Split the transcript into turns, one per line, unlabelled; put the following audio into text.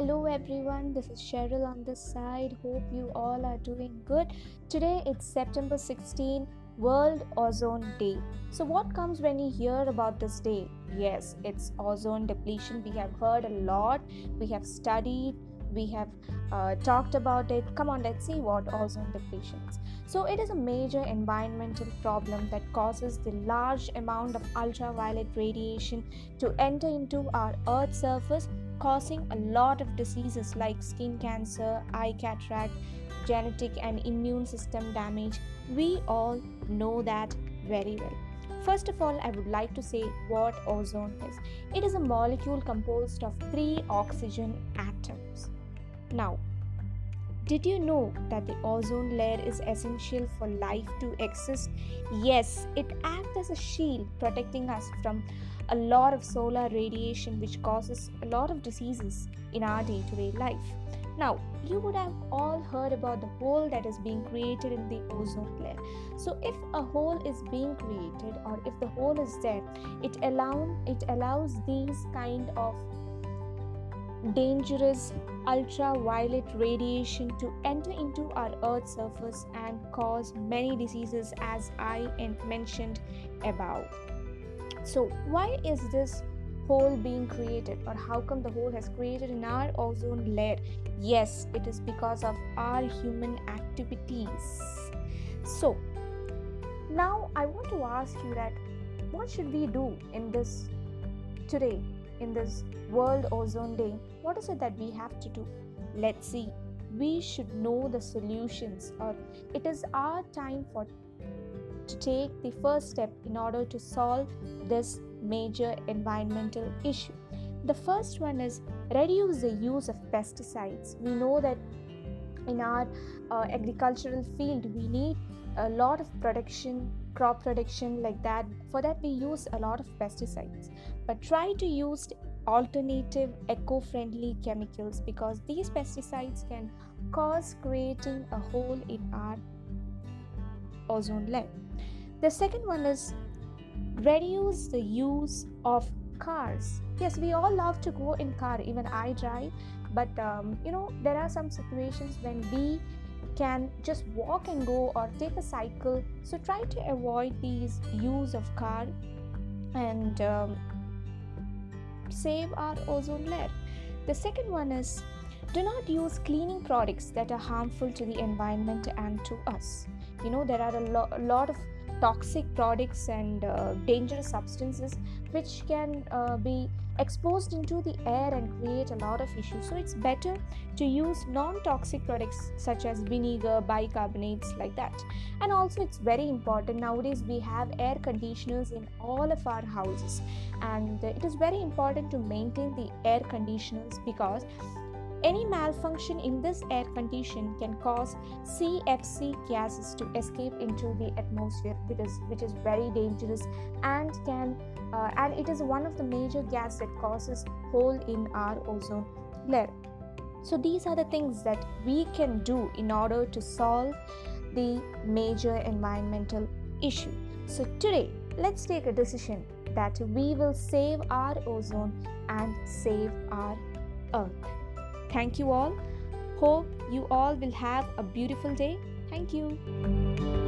Hello everyone, this is Cheryl on this side. Hope you all are doing good. Today it's September 16, World Ozone Day. So, what comes when you hear about this day? Yes, it's ozone depletion. We have heard a lot, we have studied, we have uh, talked about it. Come on, let's see what ozone depletion is. So, it is a major environmental problem that causes the large amount of ultraviolet radiation to enter into our Earth's surface, causing a lot of diseases like skin cancer, eye cataract, genetic and immune system damage. We all know that very well. First of all, I would like to say what ozone is. It is a molecule composed of three oxygen atoms. Now, did you know that the ozone layer is essential for life to exist? Yes, it acts as a shield protecting us from a lot of solar radiation, which causes a lot of diseases in our day to day life. Now, you would have all heard about the hole that is being created in the ozone layer. So, if a hole is being created, or if the hole is there, it allow it allows these kind of dangerous ultraviolet radiation to enter into our earth's surface and cause many diseases as i mentioned above. So why is this hole being created or how come the hole has created in our ozone layer? Yes it is because of our human activities. So now i want to ask you that what should we do in this today in this World Ozone Day, what is it that we have to do? Let's see. We should know the solutions, or it is our time for to take the first step in order to solve this major environmental issue. The first one is reduce the use of pesticides. We know that in our uh, agricultural field we need a lot of production crop production like that for that we use a lot of pesticides. But try to use alternative eco-friendly chemicals because these pesticides can cause creating a hole in our ozone layer. The second one is reduce the use of cars. Yes we all love to go in car even i drive but um, you know there are some situations when we can just walk and go or take a cycle. So try to avoid these use of car and um, save our ozone layer. The second one is do not use cleaning products that are harmful to the environment and to us. You know there are a, lo- a lot of toxic products and uh, dangerous substances which can uh, be exposed into the air and create a lot of issues. So it's better to use non-toxic products such as vinegar bicarbonates like that. And also it's very important nowadays we have air conditioners in all of our houses. And it is very important to maintain the air conditioners because any malfunction in this air condition can cause CFC gases to escape into the atmosphere, which is, which is very dangerous and can uh, and it is one of the major gas that causes hole in our ozone layer. So these are the things that we can do in order to solve the major environmental issue. So today, let's take a decision that we will save our ozone and save our earth. Thank you all. Hope you all will have a beautiful day. Thank you.